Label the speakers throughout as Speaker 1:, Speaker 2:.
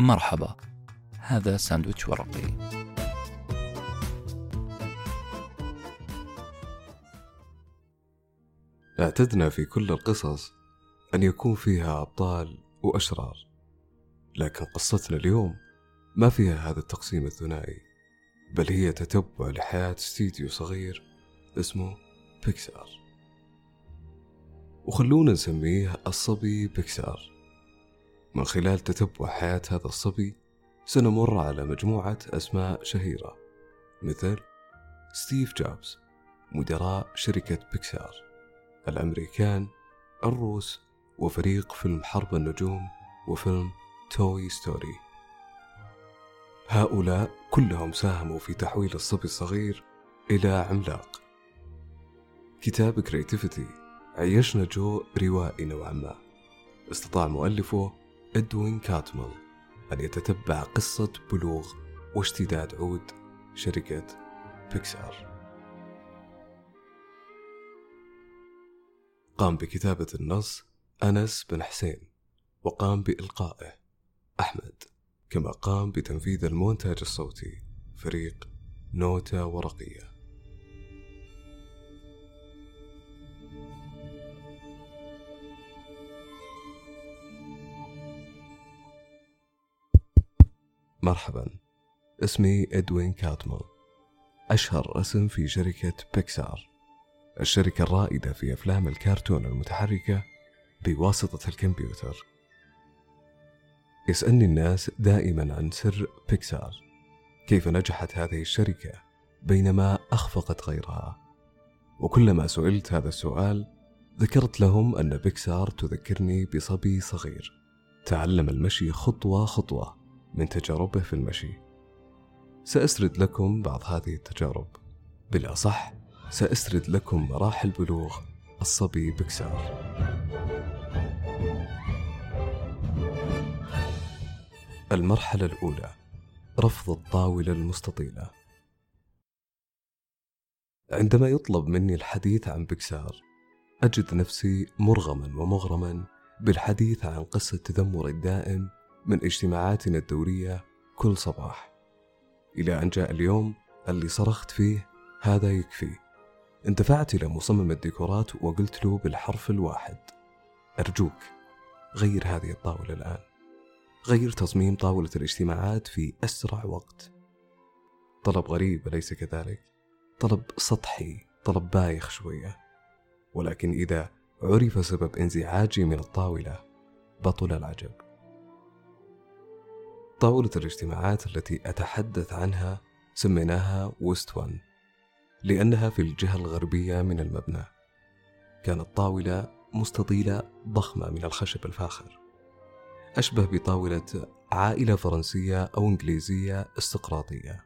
Speaker 1: مرحبا. هذا ساندويتش ورقي.
Speaker 2: اعتدنا في كل القصص أن يكون فيها أبطال وأشرار لكن قصتنا اليوم ما فيها هذا التقسيم الثنائي بل هي تتبع لحياة استديو صغير اسمه بيكسار. وخلونا نسميه الصبي بيكسار. من خلال تتبع حياة هذا الصبي سنمر على مجموعة أسماء شهيرة. مثل ستيف جوبز مدراء شركة بيكسار. الأمريكان الروس وفريق فيلم حرب النجوم وفيلم توي ستوري. هؤلاء كلهم ساهموا في تحويل الصبي الصغير إلى عملاق. كتاب creativity عيشنا جو روائي نوعا ما. استطاع مؤلفه إدوين كاتمل أن يتتبع قصة بلوغ واشتداد عود شركة بيكسار. قام بكتابة النص أنس بن حسين وقام بإلقائه أحمد كما قام بتنفيذ المونتاج الصوتي فريق نوتة ورقية. مرحبا. اسمي إدوين كاتمل. أشهر اسم في شركة بيكسار. الشركة الرائدة في أفلام الكرتون المتحركة بواسطة الكمبيوتر. يسألني الناس دائما عن سر بيكسار. كيف نجحت هذه الشركة بينما أخفقت غيرها؟ وكلما سئلت هذا السؤال ذكرت لهم أن بيكسار تذكرني بصبي صغير. تعلم المشي خطوة خطوة. من تجاربه في المشي. سأسرد لكم بعض هذه التجارب. بالأصح سأسرد لكم مراحل بلوغ الصبي بكسار. المرحلة الأولى رفض الطاولة المستطيلة. عندما يطلب مني الحديث عن بكسار أجد نفسي مرغما ومغرما بالحديث عن قصة تذمر الدائم من اجتماعاتنا الدورية كل صباح. إلى أن جاء اليوم اللي صرخت فيه هذا يكفي. انتفعت إلى مصمم الديكورات وقلت له بالحرف الواحد. أرجوك غير هذه الطاولة الآن. غير تصميم طاولة الاجتماعات في أسرع وقت. طلب غريب أليس كذلك؟ طلب سطحي طلب بايخ شوية. ولكن إذا عرف سبب انزعاجي من الطاولة بطل العجب. طاولة الاجتماعات التي أتحدث عنها سميناها ويست وان لأنها في الجهة الغربية من المبنى. كانت طاولة مستطيلة ضخمة من الخشب الفاخر. أشبه بطاولة عائلة فرنسية أو إنجليزية استقراطية.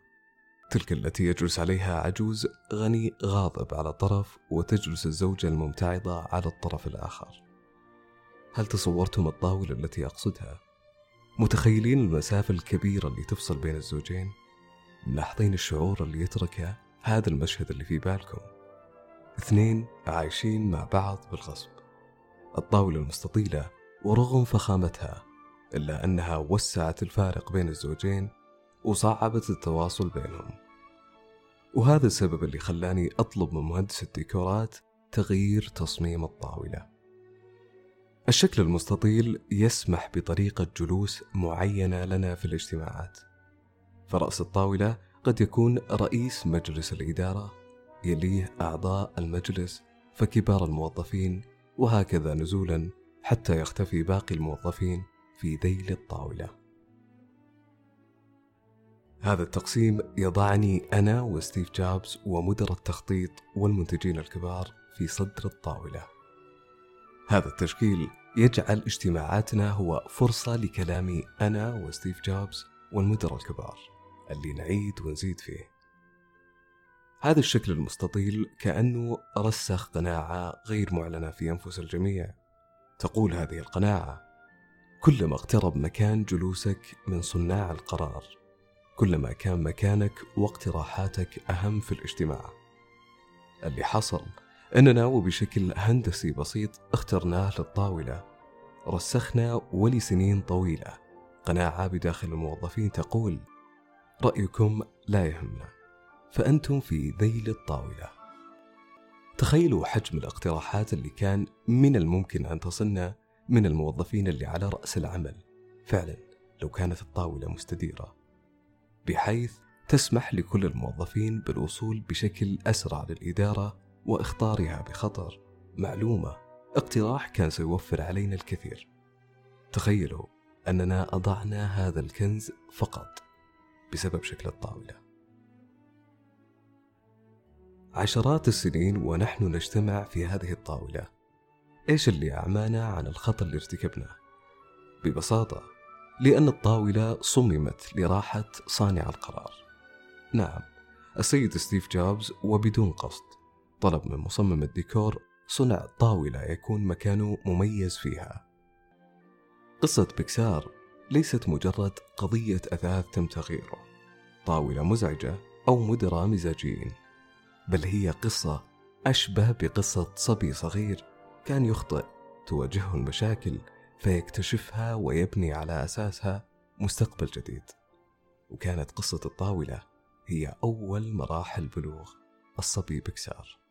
Speaker 2: تلك التي يجلس عليها عجوز غني غاضب على طرف وتجلس الزوجة الممتعضة على الطرف الآخر. هل تصورتم الطاولة التي أقصدها؟ متخيلين المسافة الكبيرة اللي تفصل بين الزوجين؟ ملاحظين الشعور اللي يتركه هذا المشهد اللي في بالكم. اثنين عايشين مع بعض بالغصب. الطاولة المستطيلة ورغم فخامتها إلا أنها وسعت الفارق بين الزوجين وصعبت التواصل بينهم. وهذا السبب اللي خلاني أطلب من مهندس الديكورات تغيير تصميم الطاولة. الشكل المستطيل يسمح بطريقة جلوس معينة لنا في الاجتماعات. فرأس الطاولة قد يكون رئيس مجلس الإدارة يليه أعضاء المجلس فكبار الموظفين وهكذا نزولا حتى يختفي باقي الموظفين في ذيل الطاولة. هذا التقسيم يضعني أنا وستيف جوبز ومدراء التخطيط والمنتجين الكبار في صدر الطاولة. هذا التشكيل يجعل اجتماعاتنا هو فرصة لكلامي أنا وستيف جوبز والمدراء الكبار اللي نعيد ونزيد فيه. هذا الشكل المستطيل كأنه رسخ قناعة غير معلنة في أنفس الجميع. تقول هذه القناعة كلما اقترب مكان جلوسك من صناع القرار كلما كان مكانك واقتراحاتك أهم في الاجتماع. اللي حصل أننا وبشكل هندسي بسيط اخترناه للطاولة. رسخنا ولسنين طويلة. قناعة بداخل الموظفين تقول رأيكم لا يهمنا. فأنتم في ذيل الطاولة. تخيلوا حجم الاقتراحات اللي كان من الممكن أن تصلنا من الموظفين اللي على رأس العمل. فعلا لو كانت الطاولة مستديرة. بحيث تسمح لكل الموظفين بالوصول بشكل أسرع للإدارة وإخطارها بخطر معلومة. اقتراح كان سيوفر علينا الكثير. تخيلوا أننا أضعنا هذا الكنز فقط بسبب شكل الطاولة. عشرات السنين ونحن نجتمع في هذه الطاولة. إيش اللي أعمانا عن الخطأ اللي ارتكبناه؟ ببساطة لأن الطاولة صممت لراحة صانع القرار. نعم السيد ستيف جوبز وبدون قصد. طلب من مصمم الديكور صنع طاولة يكون مكانه مميز فيها. قصة بيكسار ليست مجرد قضية أثاث تم تغييره. طاولة مزعجة أو مدراء مزاجيين بل هي قصة أشبه بقصة صبي صغير كان يخطئ تواجهه المشاكل فيكتشفها ويبني على أساسها مستقبل جديد. وكانت قصة الطاولة هي أول مراحل بلوغ الصبي بكسار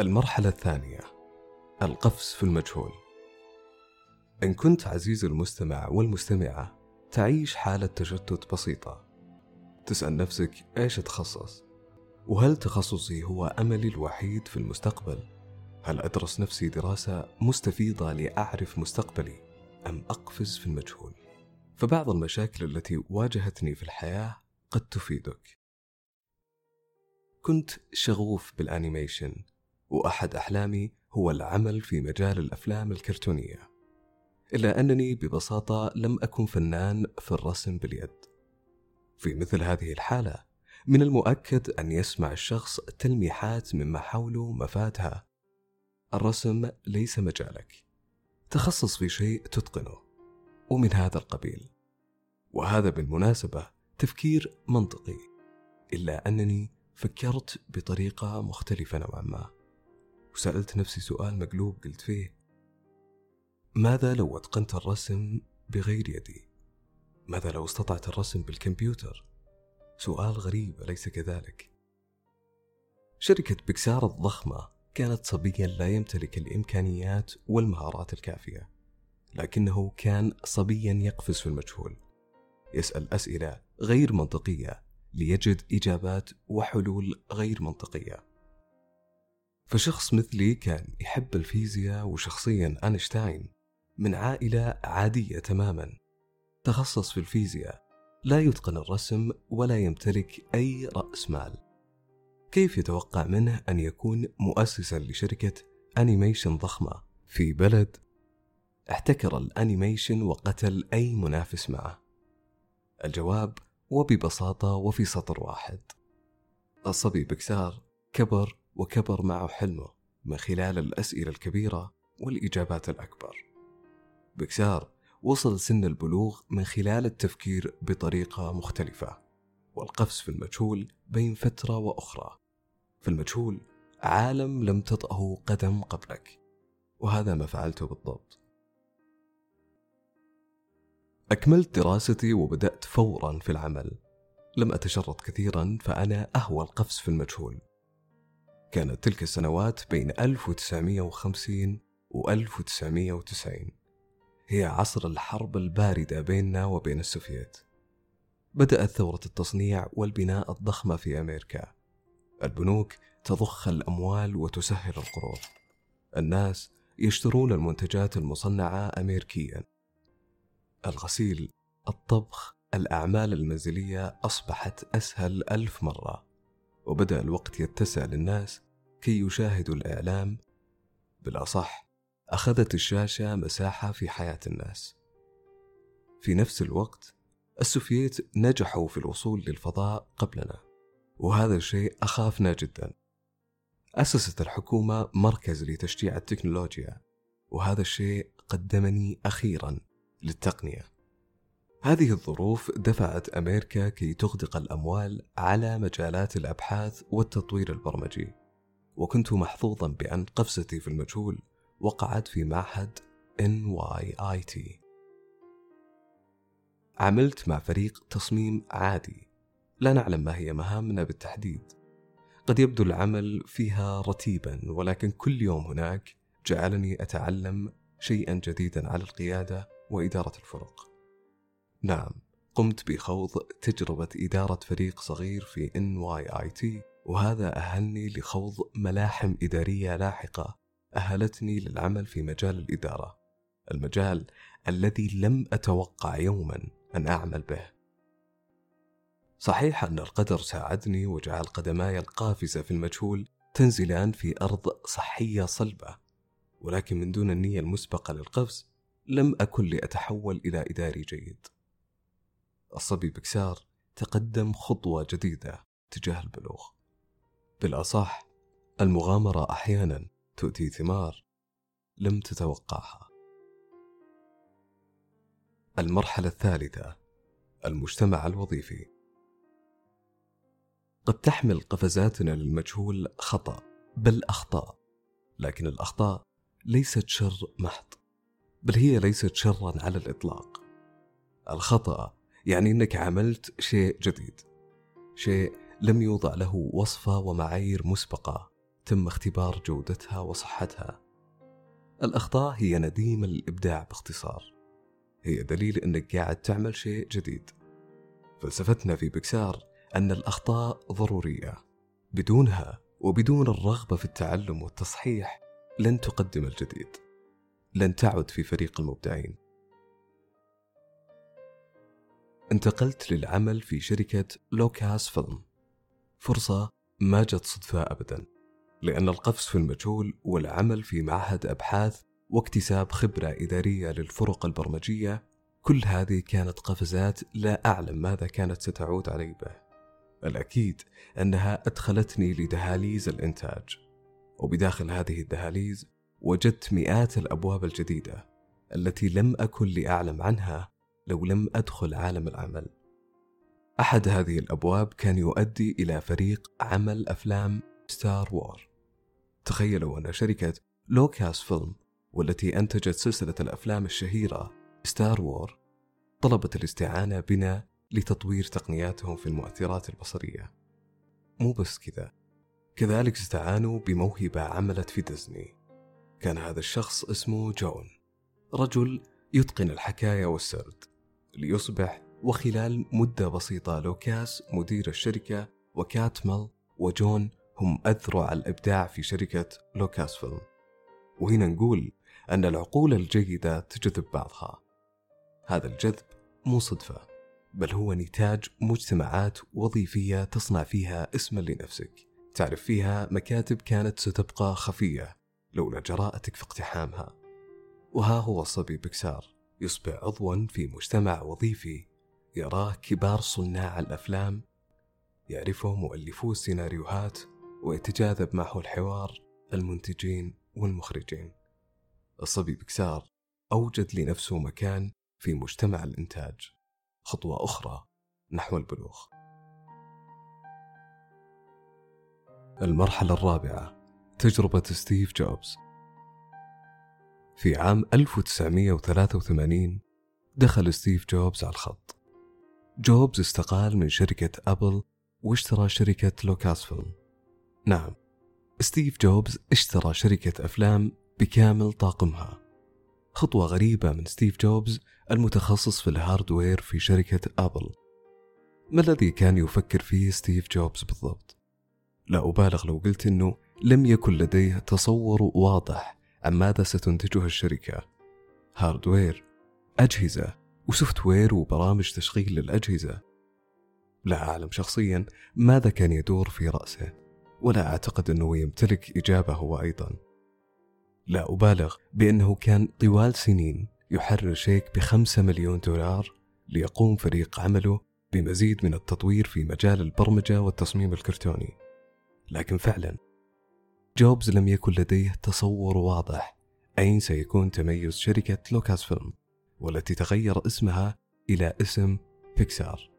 Speaker 2: المرحلة الثانية القفز في المجهول. إن كنت عزيز المستمع والمستمعة تعيش حالة تشتت بسيطة. تسأل نفسك إيش أتخصص وهل تخصصي هو أملي الوحيد في المستقبل؟ هل أدرس نفسي دراسة مستفيضة لأعرف مستقبلي؟ أم أقفز في المجهول؟ فبعض المشاكل التي واجهتني في الحياة قد تفيدك. كنت شغوف بالانيميشن. وأحد أحلامي هو العمل في مجال الأفلام الكرتونية. إلا أنني ببساطة لم أكن فنان في الرسم باليد. في مثل هذه الحالة من المؤكد أن يسمع الشخص تلميحات مما حوله مفاتها. الرسم ليس مجالك. تخصص في شيء تتقنه. ومن هذا القبيل. وهذا بالمناسبة تفكير منطقي. إلا أنني فكرت بطريقة مختلفة نوعا ما. وسألت نفسي سؤال مقلوب قلت فيه ماذا لو أتقنت الرسم بغير يدي؟ ماذا لو استطعت الرسم بالكمبيوتر؟ سؤال غريب أليس كذلك؟ شركة بيكسار الضخمة كانت صبيا لا يمتلك الإمكانيات والمهارات الكافية لكنه كان صبيا يقفز في المجهول يسأل أسئلة غير منطقية ليجد إجابات وحلول غير منطقية. فشخص مثلي كان يحب الفيزياء وشخصيا أينشتاين من عائلة عادية تماما. تخصص في الفيزياء لا يتقن الرسم ولا يمتلك أي رأس مال. كيف يتوقع منه أن يكون مؤسسا لشركة أنيميشن ضخمة في بلد؟ احتكر الأنيميشن وقتل أي منافس معه. الجواب وببساطة وفي سطر واحد. الصبي بكسار كبر وكبر معه حلمه من خلال الأسئلة الكبيرة والإجابات الأكبر. بكسار وصل سن البلوغ من خلال التفكير بطريقة مختلفة والقفز في المجهول بين فترة وأخرى. في المجهول عالم لم تطأه قدم قبلك وهذا ما فعلته بالضبط. أكملت دراستي وبدأت فورا في العمل. لم أتشرط كثيرا فأنا أهوى القفز في المجهول. كانت تلك السنوات بين 1950 و 1990 هي عصر الحرب الباردة بيننا وبين السوفييت. بدأت ثورة التصنيع والبناء الضخمة في أمريكا. البنوك تضخ الأموال وتسهل القروض. الناس يشترون المنتجات المصنعة أمريكيا. الغسيل الطبخ الأعمال المنزلية أصبحت أسهل ألف مرة. وبدأ الوقت يتسع للناس كي يشاهدوا الإعلام بالأصح أخذت الشاشة مساحة في حياة الناس. في نفس الوقت السوفييت نجحوا في الوصول للفضاء قبلنا وهذا الشيء أخافنا جدا. أسست الحكومة مركز لتشجيع التكنولوجيا وهذا الشيء قدمني أخيرا للتقنية. هذه الظروف دفعت أمريكا كي تغدق الأموال على مجالات الأبحاث والتطوير البرمجي. وكنت محظوظا بأن قفزتي في المجهول وقعت في معهد NYIT عملت مع فريق تصميم عادي. لا نعلم ما هي مهامنا بالتحديد. قد يبدو العمل فيها رتيبا ولكن كل يوم هناك جعلني أتعلم شيئا جديدا على القيادة وإدارة الفرق. نعم قمت بخوض تجربة إدارة فريق صغير في NYIT وهذا أهلني لخوض ملاحم إدارية لاحقة أهلتني للعمل في مجال الإدارة. المجال الذي لم أتوقع يوما أن أعمل به. صحيح أن القدر ساعدني وجعل قدماي القافزة في المجهول تنزلان في أرض صحية صلبة ولكن من دون النية المسبقة للقفز لم أكن لأتحول إلى إداري جيد. الصبي بكسار تقدم خطوة جديدة تجاه البلوغ. بالأصح المغامرة أحيانا تؤتي ثمار لم تتوقعها. المرحلة الثالثة المجتمع الوظيفي. قد تحمل قفزاتنا للمجهول خطأ بل أخطاء لكن الأخطاء ليست شر محض بل هي ليست شرا على الإطلاق. الخطأ يعني أنك عملت شيء جديد شيء لم يوضع له وصفة ومعايير مسبقة تم اختبار جودتها وصحتها. الأخطاء هي نديم الإبداع باختصار. هي دليل أنك قاعد تعمل شيء جديد. فلسفتنا في بكسار أن الأخطاء ضرورية. بدونها وبدون الرغبة في التعلم والتصحيح لن تقدم الجديد. لن تعد في فريق المبدعين. انتقلت للعمل في شركة لوكاس فيلم. فرصة ما جت صدفة أبدا لأن القفز في المجهول والعمل في معهد أبحاث واكتساب خبرة إدارية للفرق البرمجية كل هذه كانت قفزات لا أعلم ماذا كانت ستعود علي به الأكيد أنها أدخلتني لدهاليز الإنتاج وبداخل هذه الدهاليز وجدت مئات الأبواب الجديدة التي لم أكن لأعلم عنها لو لم أدخل عالم العمل. أحد هذه الأبواب كان يؤدي إلى فريق عمل أفلام ستار وور. تخيلوا أن شركة لوكاس فيلم والتي أنتجت سلسلة الأفلام الشهيرة ستار وور طلبت الاستعانة بنا لتطوير تقنياتهم في المؤثرات البصرية. مو بس كذا. كذلك استعانوا بموهبة عملت في ديزني. كان هذا الشخص اسمه جون. رجل يتقن الحكاية والسرد ليصبح وخلال مدة بسيطة لوكاس مدير الشركة وكاتمل وجون هم أذرع الإبداع في شركة لوكاس فيلم. وهنا نقول أن العقول الجيدة تجذب بعضها. هذا الجذب مو صدفة بل هو نتاج مجتمعات وظيفية تصنع فيها اسما لنفسك. تعرف فيها مكاتب كانت ستبقى خفية لولا جراءتك في اقتحامها. وها هو الصبي بكسار يصبح عضوا في مجتمع وظيفي يراه كبار صناع الأفلام يعرفه مؤلفو السيناريوهات ويتجاذب معه الحوار المنتجين والمخرجين. الصبي بكسار أوجد لنفسه مكان في مجتمع الإنتاج. خطوة أخرى نحو البلوغ. المرحلة الرابعة. تجربة ستيف جوبز. في عام 1983 دخل ستيف جوبز على الخط. جوبز استقال من شركة أبل واشترى شركة لوكاس فيلم نعم ستيف جوبز اشترى شركة أفلام بكامل طاقمها. خطوة غريبة من ستيف جوبز المتخصص في ال hardware في شركة أبل. ما الذي كان يفكر فيه ستيف جوبز بالضبط؟ لا أبالغ لو قلت أنه لم يكن لديه تصور واضح عن ماذا ستنتجه الشركة. hardware أجهزة و software وبرامج تشغيل للأجهزة. لا أعلم شخصيا ماذا كان يدور في رأسه ولا أعتقد أنه يمتلك إجابة هو أيضا. لا أبالغ بأنه كان طوال سنين يحرر شيك بخمسة مليون دولار ليقوم فريق عمله بمزيد من التطوير في مجال البرمجة والتصميم الكرتوني لكن فعلا جوبز لم يكن لديه تصور واضح أين سيكون تميز شركة لوكاس فيلم والتي تغير اسمها إلى اسم بيكسار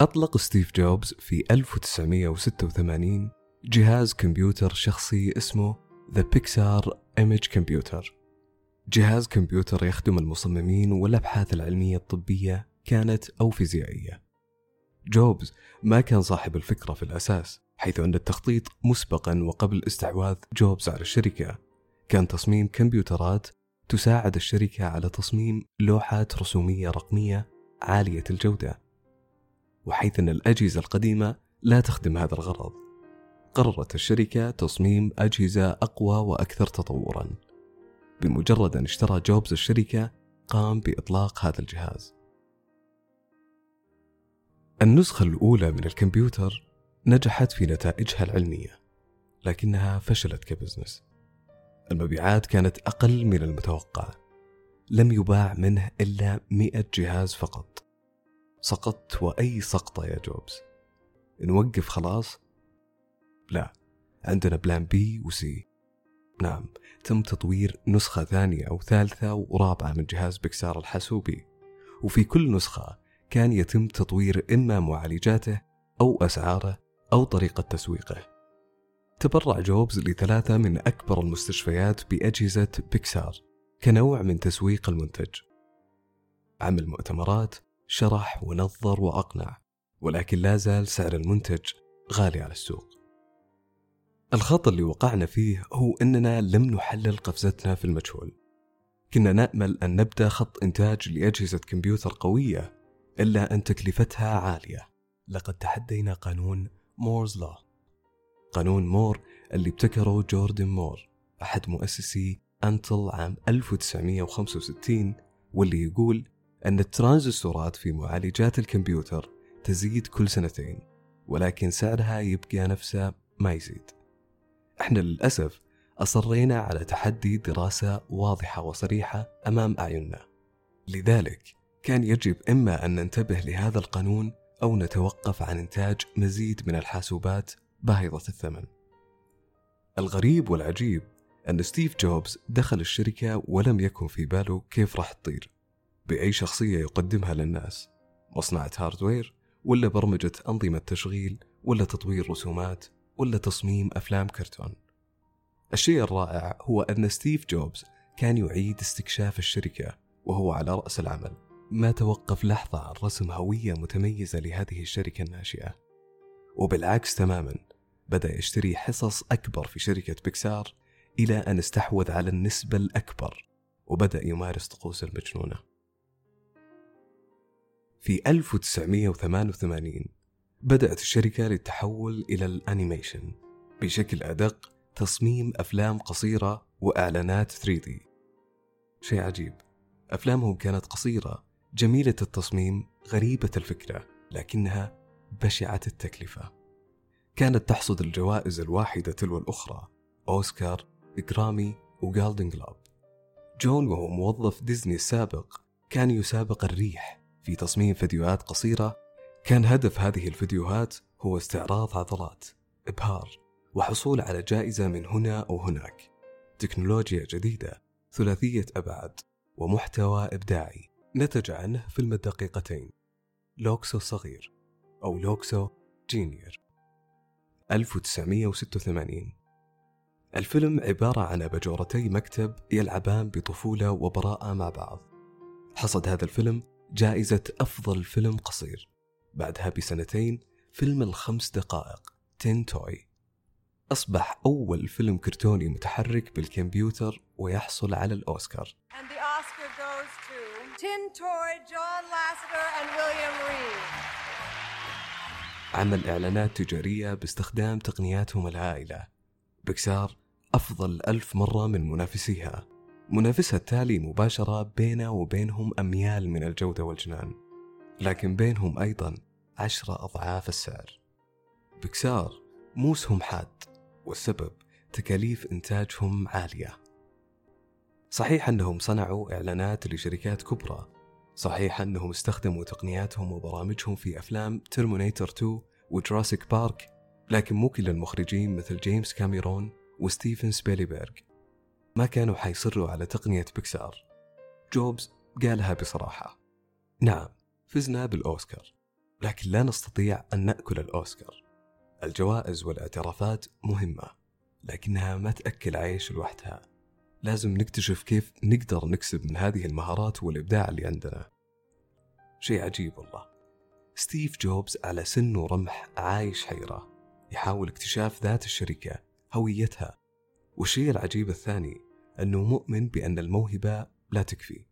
Speaker 2: أطلق ستيف جوبز في 1986 جهاز كمبيوتر شخصي اسمه The Pixar Image Computer. جهاز كمبيوتر يخدم المصممين والأبحاث العلمية الطبية كانت أو فيزيائية. جوبز ما كان صاحب الفكرة في الأساس حيث أن التخطيط مسبقا وقبل استحواذ جوبز على الشركة. كان تصميم كمبيوترات تساعد الشركة على تصميم لوحات رسومية رقمية عالية الجودة وحيث أن الأجهزة القديمة لا تخدم هذا الغرض. قررت الشركة تصميم أجهزة أقوى وأكثر تطورا. بمجرد أن اشترى جوبز الشركة قام بإطلاق هذا الجهاز. النسخة الأولى من الكمبيوتر نجحت في نتائجها العلمية لكنها فشلت كبزنس. المبيعات كانت أقل من المتوقع. لم يباع منه إلا مئة جهاز فقط. سقطت وأي سقطة يا جوبز؟ نوقف خلاص؟ لا عندنا plan B و C نعم تم تطوير نسخة ثانية أو ثالثة ورابعة من جهاز بكسار الحاسوبي. وفي كل نسخة كان يتم تطوير إما معالجاته أو أسعاره أو طريقة تسويقه. تبرع جوبز لثلاثة من أكبر المستشفيات بأجهزة بيكسار كنوع من تسويق المنتج. عمل مؤتمرات شرح ونظر وأقنع ولكن لا زال سعر المنتج غالي على السوق. الخطأ اللي وقعنا فيه هو أننا لم نحلل قفزتنا في المجهول. كنا نأمل أن نبدأ خط إنتاج لأجهزة كمبيوتر قوية إلا أن تكلفتها عالية. لقد تحدينا قانون مورز لا قانون مور اللي ابتكره جوردن مور أحد مؤسسي إنتل عام 1965 واللي يقول أن الترانزستورات في معالجات الكمبيوتر تزيد كل سنتين ولكن سعرها يبقى نفسه ما يزيد. إحنا للأسف أصرينا على تحدي دراسة واضحة وصريحة أمام أعيننا. لذلك كان يجب إما أن ننتبه لهذا القانون أو نتوقف عن إنتاج مزيد من الحاسوبات باهظة الثمن. الغريب والعجيب أن ستيف جوبز دخل الشركة ولم يكن في باله كيف راح تطير. بأي شخصية يقدمها للناس؟ مصنعة hardware ولا برمجة أنظمة تشغيل ولا تطوير رسومات ولا تصميم أفلام كرتون؟ الشيء الرائع هو أن ستيف جوبز كان يعيد استكشاف الشركة وهو على رأس العمل. ما توقف لحظة عن رسم هوية متميزة لهذه الشركة الناشئة. وبالعكس تماما بدأ يشتري حصص أكبر في شركة بيكسار إلى أن استحوذ على النسبة الأكبر وبدأ يمارس طقوس المجنونة. في 1988 بدأت الشركة للتحول إلى الأنيميشن بشكل أدق تصميم أفلام قصيرة وإعلانات 3D شيء عجيب أفلامهم كانت قصيرة جميلة التصميم غريبة الفكرة لكنها بشعة التكلفة. كانت تحصد الجوائز الواحدة تلو الأخرى أوسكار جرامي وجالدن جلوب جون وهو موظف ديزني السابق كان يسابق الريح في تصميم فيديوهات قصيرة. كان هدف هذه الفيديوهات هو استعراض عضلات إبهار وحصول على جائزة من هنا أو هناك. تكنولوجيا جديدة ثلاثية أبعاد ومحتوى إبداعي. نتج عنه فيلم الدقيقتين. لوكسو صغير أو لوكسو junior 1986 الفيلم عبارة عن أبجورتي مكتب يلعبان بطفولة وبراءة مع بعض. حصد هذا الفيلم جائزة أفضل فيلم قصير. بعدها بسنتين فيلم الخمس دقائق Tin Toy. أصبح أول فيلم كرتوني متحرك بالكمبيوتر ويحصل على الأوسكار.
Speaker 3: And the Oscar goes to Tin Toy, John Lasseter, and William Reed.
Speaker 2: عمل إعلانات تجارية باستخدام تقنياتهم الهائلة بكسار أفضل ألف مرة من منافسيها. منافسها التالي مباشرة بينه وبينهم أميال من الجودة والجنان. لكن بينهم أيضا عشرة أضعاف السعر. بكسار مو سهم حاد والسبب تكاليف إنتاجهم عالية. صحيح أنهم صنعوا إعلانات لشركات كبرى صحيح أنهم استخدموا تقنياتهم وبرامجهم في أفلام ترمينيتر 2 وجراسيك بارك لكن مو كل المخرجين مثل جيمس كاميرون وستيفن سبيلبرغ. ما كانوا حيصروا على تقنية بيكسار. جوبز قالها بصراحة. نعم فزنا بالأوسكار لكن لا نستطيع أن نأكل الأوسكار. الجوائز والاعترافات مهمة لكنها ما تأكل عيش لوحدها. لازم نكتشف كيف نقدر نكسب من هذه المهارات والإبداع اللي عندنا. شيء عجيب والله. ستيف جوبز على سن ورمح عايش حيرة. يحاول اكتشاف ذات الشركة هويتها. والشيء العجيب الثاني أنه مؤمن بأن الموهبة لا تكفي.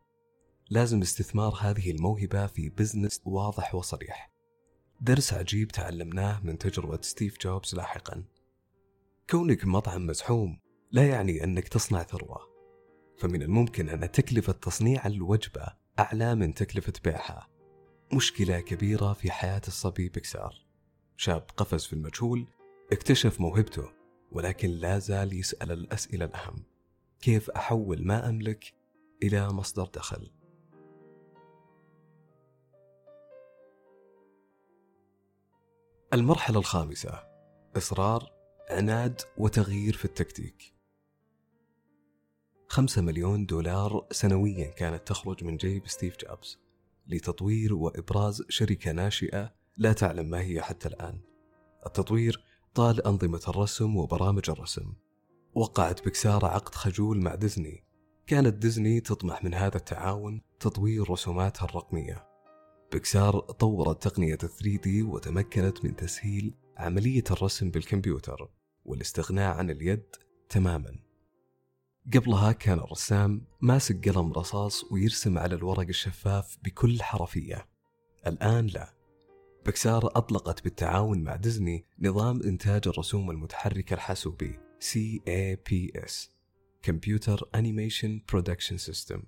Speaker 2: لازم استثمار هذه الموهبة في business واضح وصريح. درس عجيب تعلمناه من تجربة ستيف جوبز لاحقا. كونك مطعم مزحوم لا يعني أنك تصنع ثروة. فمن الممكن أن تكلفة تصنيع الوجبة أعلى من تكلفة بيعها. مشكلة كبيرة في حياة الصبي بكسار شاب قفز في المجهول اكتشف موهبته ولكن لا زال يسأل الأسئلة الأهم. كيف أحول ما أملك إلى مصدر دخل؟ المرحلة الخامسة إصرار عناد وتغيير في التكتيك. خمسة مليون دولار سنويا كانت تخرج من جيب ستيف جوبز لتطوير وإبراز شركة ناشئة لا تعلم ما هي حتى الآن. التطوير طال أنظمة الرسم وبرامج الرسم. وقعت بكسار عقد خجول مع ديزني. كانت ديزني تطمح من هذا التعاون تطوير رسوماتها الرقمية. بكسار طورت تقنية 3D وتمكنت من تسهيل عملية الرسم بالكمبيوتر والاستغناء عن اليد تماما. قبلها كان الرسام ماسك قلم رصاص ويرسم على الورق الشفاف بكل حرفية. الآن لا. بكسار أطلقت بالتعاون مع ديزني نظام إنتاج الرسوم المتحركة الحاسوبي CAPS Computer Animation Production System.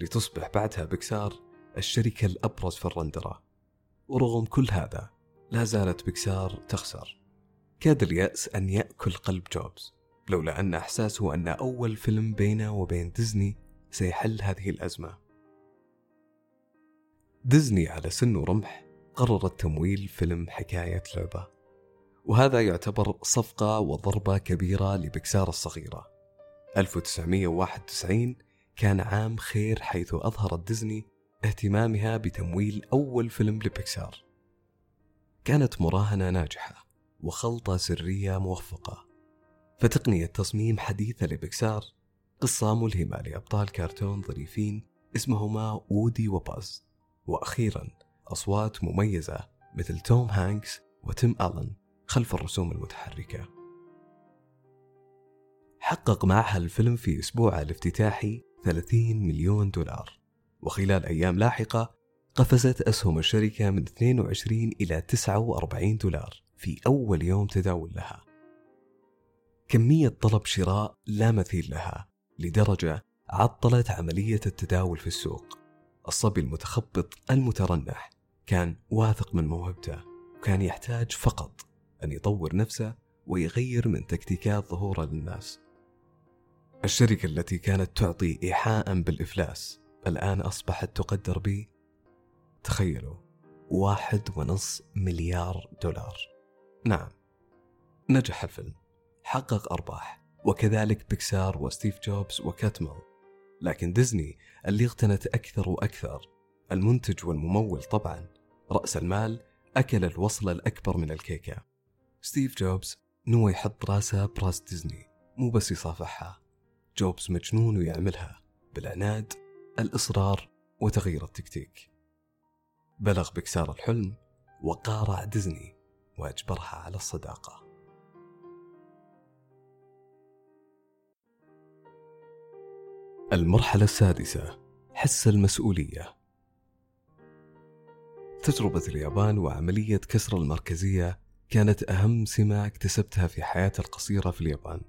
Speaker 2: لتصبح بعدها بكسار الشركة الأبرز في الرندرة. ورغم كل هذا لا زالت بكسار تخسر. كاد اليأس أن يأكل قلب جوبز. لولا أن إحساسه أن أول فيلم بينه وبين ديزني سيحل هذه الأزمة. ديزني على سن ورمح قررت تمويل فيلم حكاية لعبة وهذا يعتبر صفقة وضربة كبيرة لبكسار الصغيرة. 1991 كان عام خير حيث أظهرت ديزني اهتمامها بتمويل أول فيلم لبيكسار. كانت مراهنة ناجحة وخلطة سرية موفقة. فتقنية تصميم حديثة لبيكسار قصة ملهمة لأبطال كرتون ظريفين اسمهما وودي وباز. وأخيرا أصوات مميزة مثل توم هانكس وتيم ألن خلف الرسوم المتحركة. حقق معها الفيلم في أسبوعه الافتتاحي 30 مليون دولار. وخلال أيام لاحقة قفزت أسهم الشركة من 22 إلى 49 دولار في أول يوم تداول لها. كمية طلب شراء لا مثيل لها لدرجة عطلت عملية التداول في السوق. الصبي المتخبط المترنح كان واثق من موهبته وكان يحتاج فقط أن يطور نفسه ويغير من تكتيكات ظهوره للناس. الشركة التي كانت تعطي إيحاء بالإفلاس الآن أصبحت تقدر ب تخيلوا واحد ونص مليار دولار. نعم نجح الفيلم. حقق أرباح وكذلك بيكسار وستيف جوبز وكاتمل. لكن ديزني اللي اغتنت أكثر وأكثر المنتج والممول طبعا رأس المال أكل الوصلة الأكبر من الكيكة. ستيف جوبز نوى يحط راسه براس ديزني مو بس يصافحها. جوبز مجنون ويعملها بالعناد الإصرار وتغيير التكتيك. بلغ بكسار الحلم وقارع ديزني وأجبرها على الصداقة. المرحلة السادسة حس المسؤولية تجربة اليابان وعملية كسر المركزية كانت أهم سمة اكتسبتها في حياتي القصيرة في اليابان.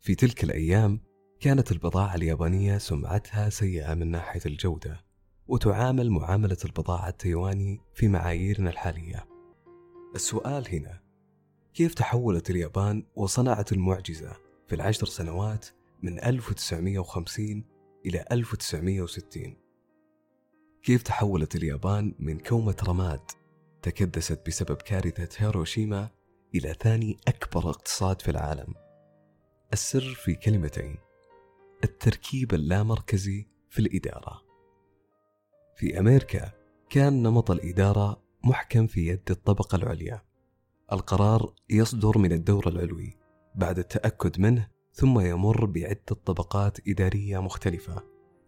Speaker 2: في تلك الأيام كانت البضاعة اليابانية سمعتها سيئة من ناحية الجودة، وتعامل معاملة البضاعة التايواني في معاييرنا الحالية. السؤال هنا: كيف تحولت اليابان وصنعت المعجزة في العشر سنوات من 1950 إلى 1960 كيف تحولت اليابان من كومة رماد تكدست بسبب كارثة هيروشيما إلى ثاني أكبر اقتصاد في العالم؟ السر في كلمتين التركيب اللامركزي في الإدارة. في أمريكا كان نمط الإدارة محكم في يد الطبقة العليا. القرار يصدر من الدور العلوي بعد التأكد منه ثم يمر بعدة طبقات إدارية مختلفة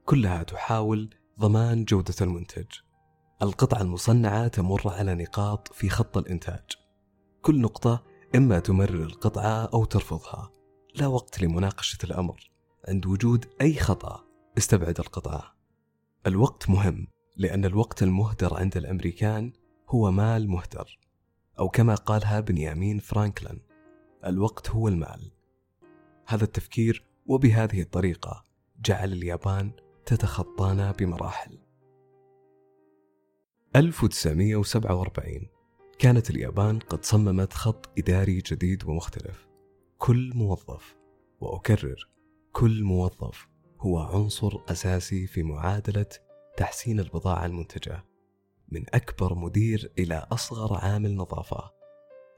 Speaker 2: كلها تحاول ضمان جودة المنتج. القطعة المصنعة تمر على نقاط في خط الإنتاج. كل نقطة إما تمرر القطعة أو ترفضها. لا وقت لمناقشة الأمر. عند وجود أي خطأ استبعد القطعة. الوقت مهم لأن الوقت المهدر عند الأمريكان هو مال مهدر أو كما قالها بنيامين فرانكلين الوقت هو المال. هذا التفكير وبهذه الطريقة جعل اليابان تتخطانا بمراحل. 1947 كانت اليابان قد صممت خط إداري جديد ومختلف. كل موظف وأكرر كل موظف هو عنصر أساسي في معادلة تحسين البضاعة المنتجة من أكبر مدير إلى أصغر عامل نظافة.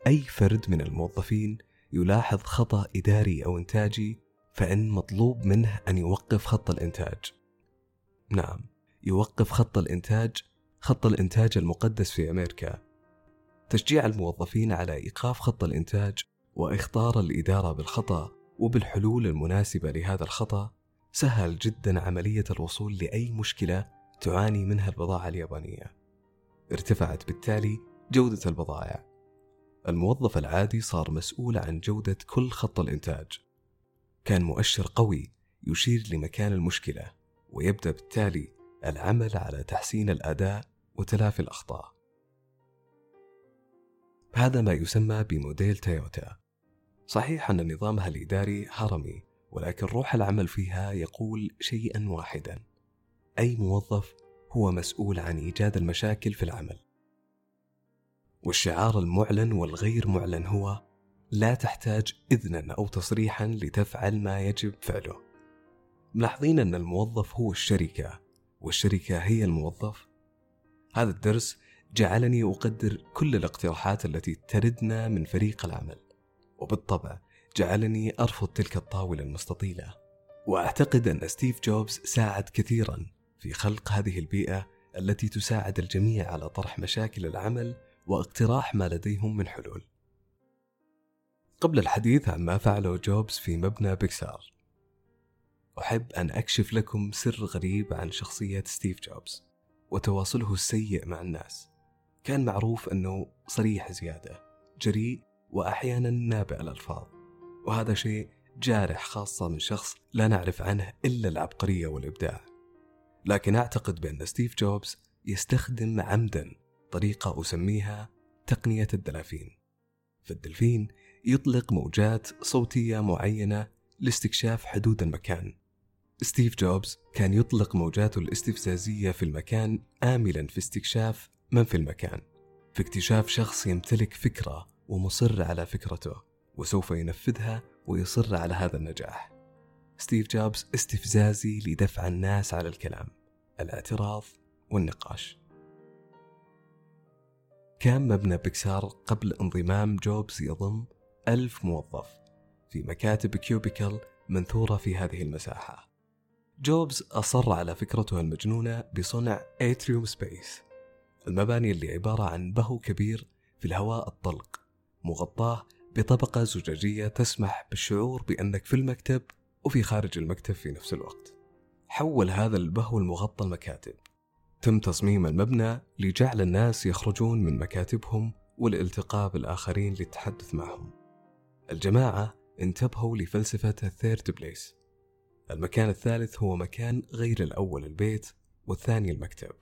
Speaker 2: أي فرد من الموظفين يلاحظ خطأ إداري أو إنتاجي فإن مطلوب منه أن يوقف خط الإنتاج نعم يوقف خط الإنتاج خط الإنتاج المقدس في أمريكا تشجيع الموظفين على إيقاف خط الإنتاج وإخطار الإدارة بالخطأ وبالحلول المناسبة لهذا الخطأ سهل جدا عملية الوصول لأي مشكلة تعاني منها البضاعة اليابانية. ارتفعت بالتالي جودة البضائع. الموظف العادي صار مسؤول عن جودة كل خط الإنتاج. كان مؤشر قوي يشير لمكان المشكلة ويبدأ بالتالي العمل على تحسين الأداء وتلافي الأخطاء. هذا ما يسمى بموديل تويوتا. صحيح أن نظامها الإداري هرمي ولكن روح العمل فيها يقول شيئا واحدا أي موظف هو مسؤول عن إيجاد المشاكل في العمل والشعار المعلن والغير معلن هو لا تحتاج إذنا أو تصريحا لتفعل ما يجب فعله. ملاحظين أن الموظف هو الشركة والشركة هي الموظف؟ هذا الدرس جعلني أقدر كل الاقتراحات التي تردنا من فريق العمل وبالطبع جعلني أرفض تلك الطاولة المستطيلة. وأعتقد أن ستيف جوبز ساعد كثيرا في خلق هذه البيئة التي تساعد الجميع على طرح مشاكل العمل واقتراح ما لديهم من حلول. قبل الحديث عن ما فعله جوبز في مبنى بيكسار. أحب أن أكشف لكم سر غريب عن شخصية ستيف جوبز وتواصله السيء مع الناس. كان معروف أنه صريح زيادة جريء وأحيانا نابي الألفاظ وهذا شيء جارح خاصة من شخص لا نعرف عنه إلا العبقرية والإبداع. لكن أعتقد بأن ستيف جوبز يستخدم عمدا طريقة أسميها تقنية الدلافين. فالدلفين يطلق موجات صوتية معينة لاستكشاف حدود المكان. ستيف جوبز كان يطلق موجاته الاستفزازية في المكان آملا في استكشاف من في المكان في اكتشاف شخص يمتلك فكرة ومصر على فكرته وسوف ينفذها ويصر على هذا النجاح. ستيف جوبز استفزازي لدفع الناس على الكلام الاعتراض والنقاش. كان مبنى بيكسار قبل انضمام جوبز يضم ألف موظف في مكاتب cubicle منثورة في هذه المساحة. جوبز أصر على فكرته المجنونة بصنع atrium space المباني اللي عبارة عن بهو كبير في الهواء الطلق مغطاة بطبقة زجاجية تسمح بالشعور بأنك في المكتب وفي خارج المكتب في نفس الوقت. حول هذا البهو المغطى المكاتب. تم تصميم المبنى لجعل الناس يخرجون من مكاتبهم والالتقاء بالآخرين للتحدث معهم. الجماعة انتبهوا لفلسفة الثيرد بليس. المكان الثالث هو مكان غير الأول البيت والثاني المكتب.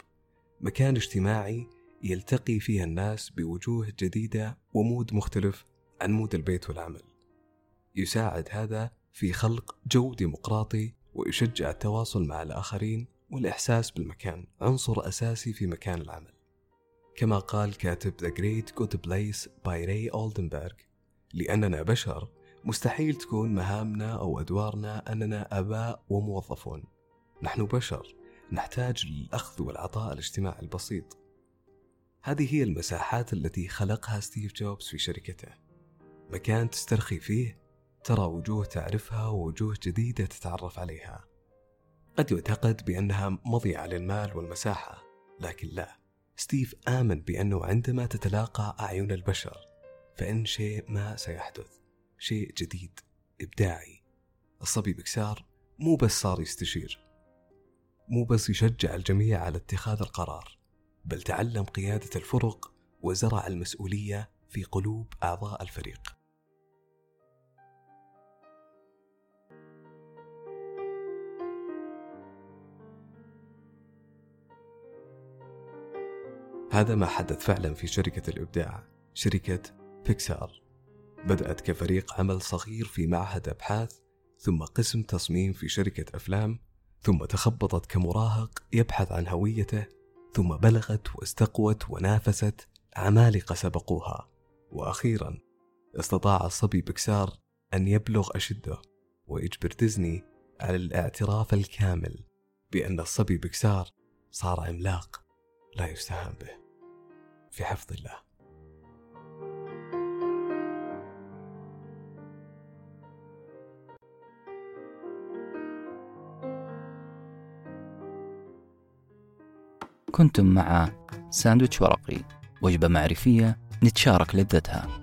Speaker 2: مكان اجتماعي يلتقي فيها الناس بوجوه جديدة و mood مختلف عن mood البيت والعمل. يساعد هذا في خلق جو ديمقراطي ويشجع التواصل مع الآخرين والإحساس بالمكان عنصر أساسي في مكان العمل. كما قال كاتب The Great Good Place by Ray Oldenburg لأننا بشر مستحيل تكون مهامنا أو أدوارنا أننا آباء وموظفون. نحن بشر نحتاج للأخذ والعطاء الاجتماعي البسيط. هذه هي المساحات التي خلقها ستيف جوبز في شركته. مكان تسترخي فيه ترى وجوه تعرفها ووجوه جديدة تتعرف عليها. قد يعتقد بأنها مضيعة للمال والمساحة لكن لا. ستيف آمن بأنه عندما تتلاقى أعين البشر فإن شيء ما سيحدث. شيء جديد إبداعي. الصبي بكسار مو بس صار يستشير. مو بس يشجع الجميع على اتخاذ القرار بل تعلم قيادة الفرق وزرع المسؤولية في قلوب أعضاء الفريق. هذا ما حدث فعلا في شركة الإبداع شركة بيكسار بدأت كفريق عمل صغير في معهد أبحاث ثم قسم تصميم في شركة أفلام ثم تخبطت كمراهق يبحث عن هويته ثم بلغت واستقوت ونافست عمالقة سبقوها. وأخيرا استطاع الصبي بكسار أن يبلغ أشده ويجبر ديزني على الاعتراف الكامل بأن الصبي بكسار صار عملاق لا يستهان به. في حفظ الله.
Speaker 1: كنتم مع ساندويتش ورقي وجبة معرفية نتشارك لذتها.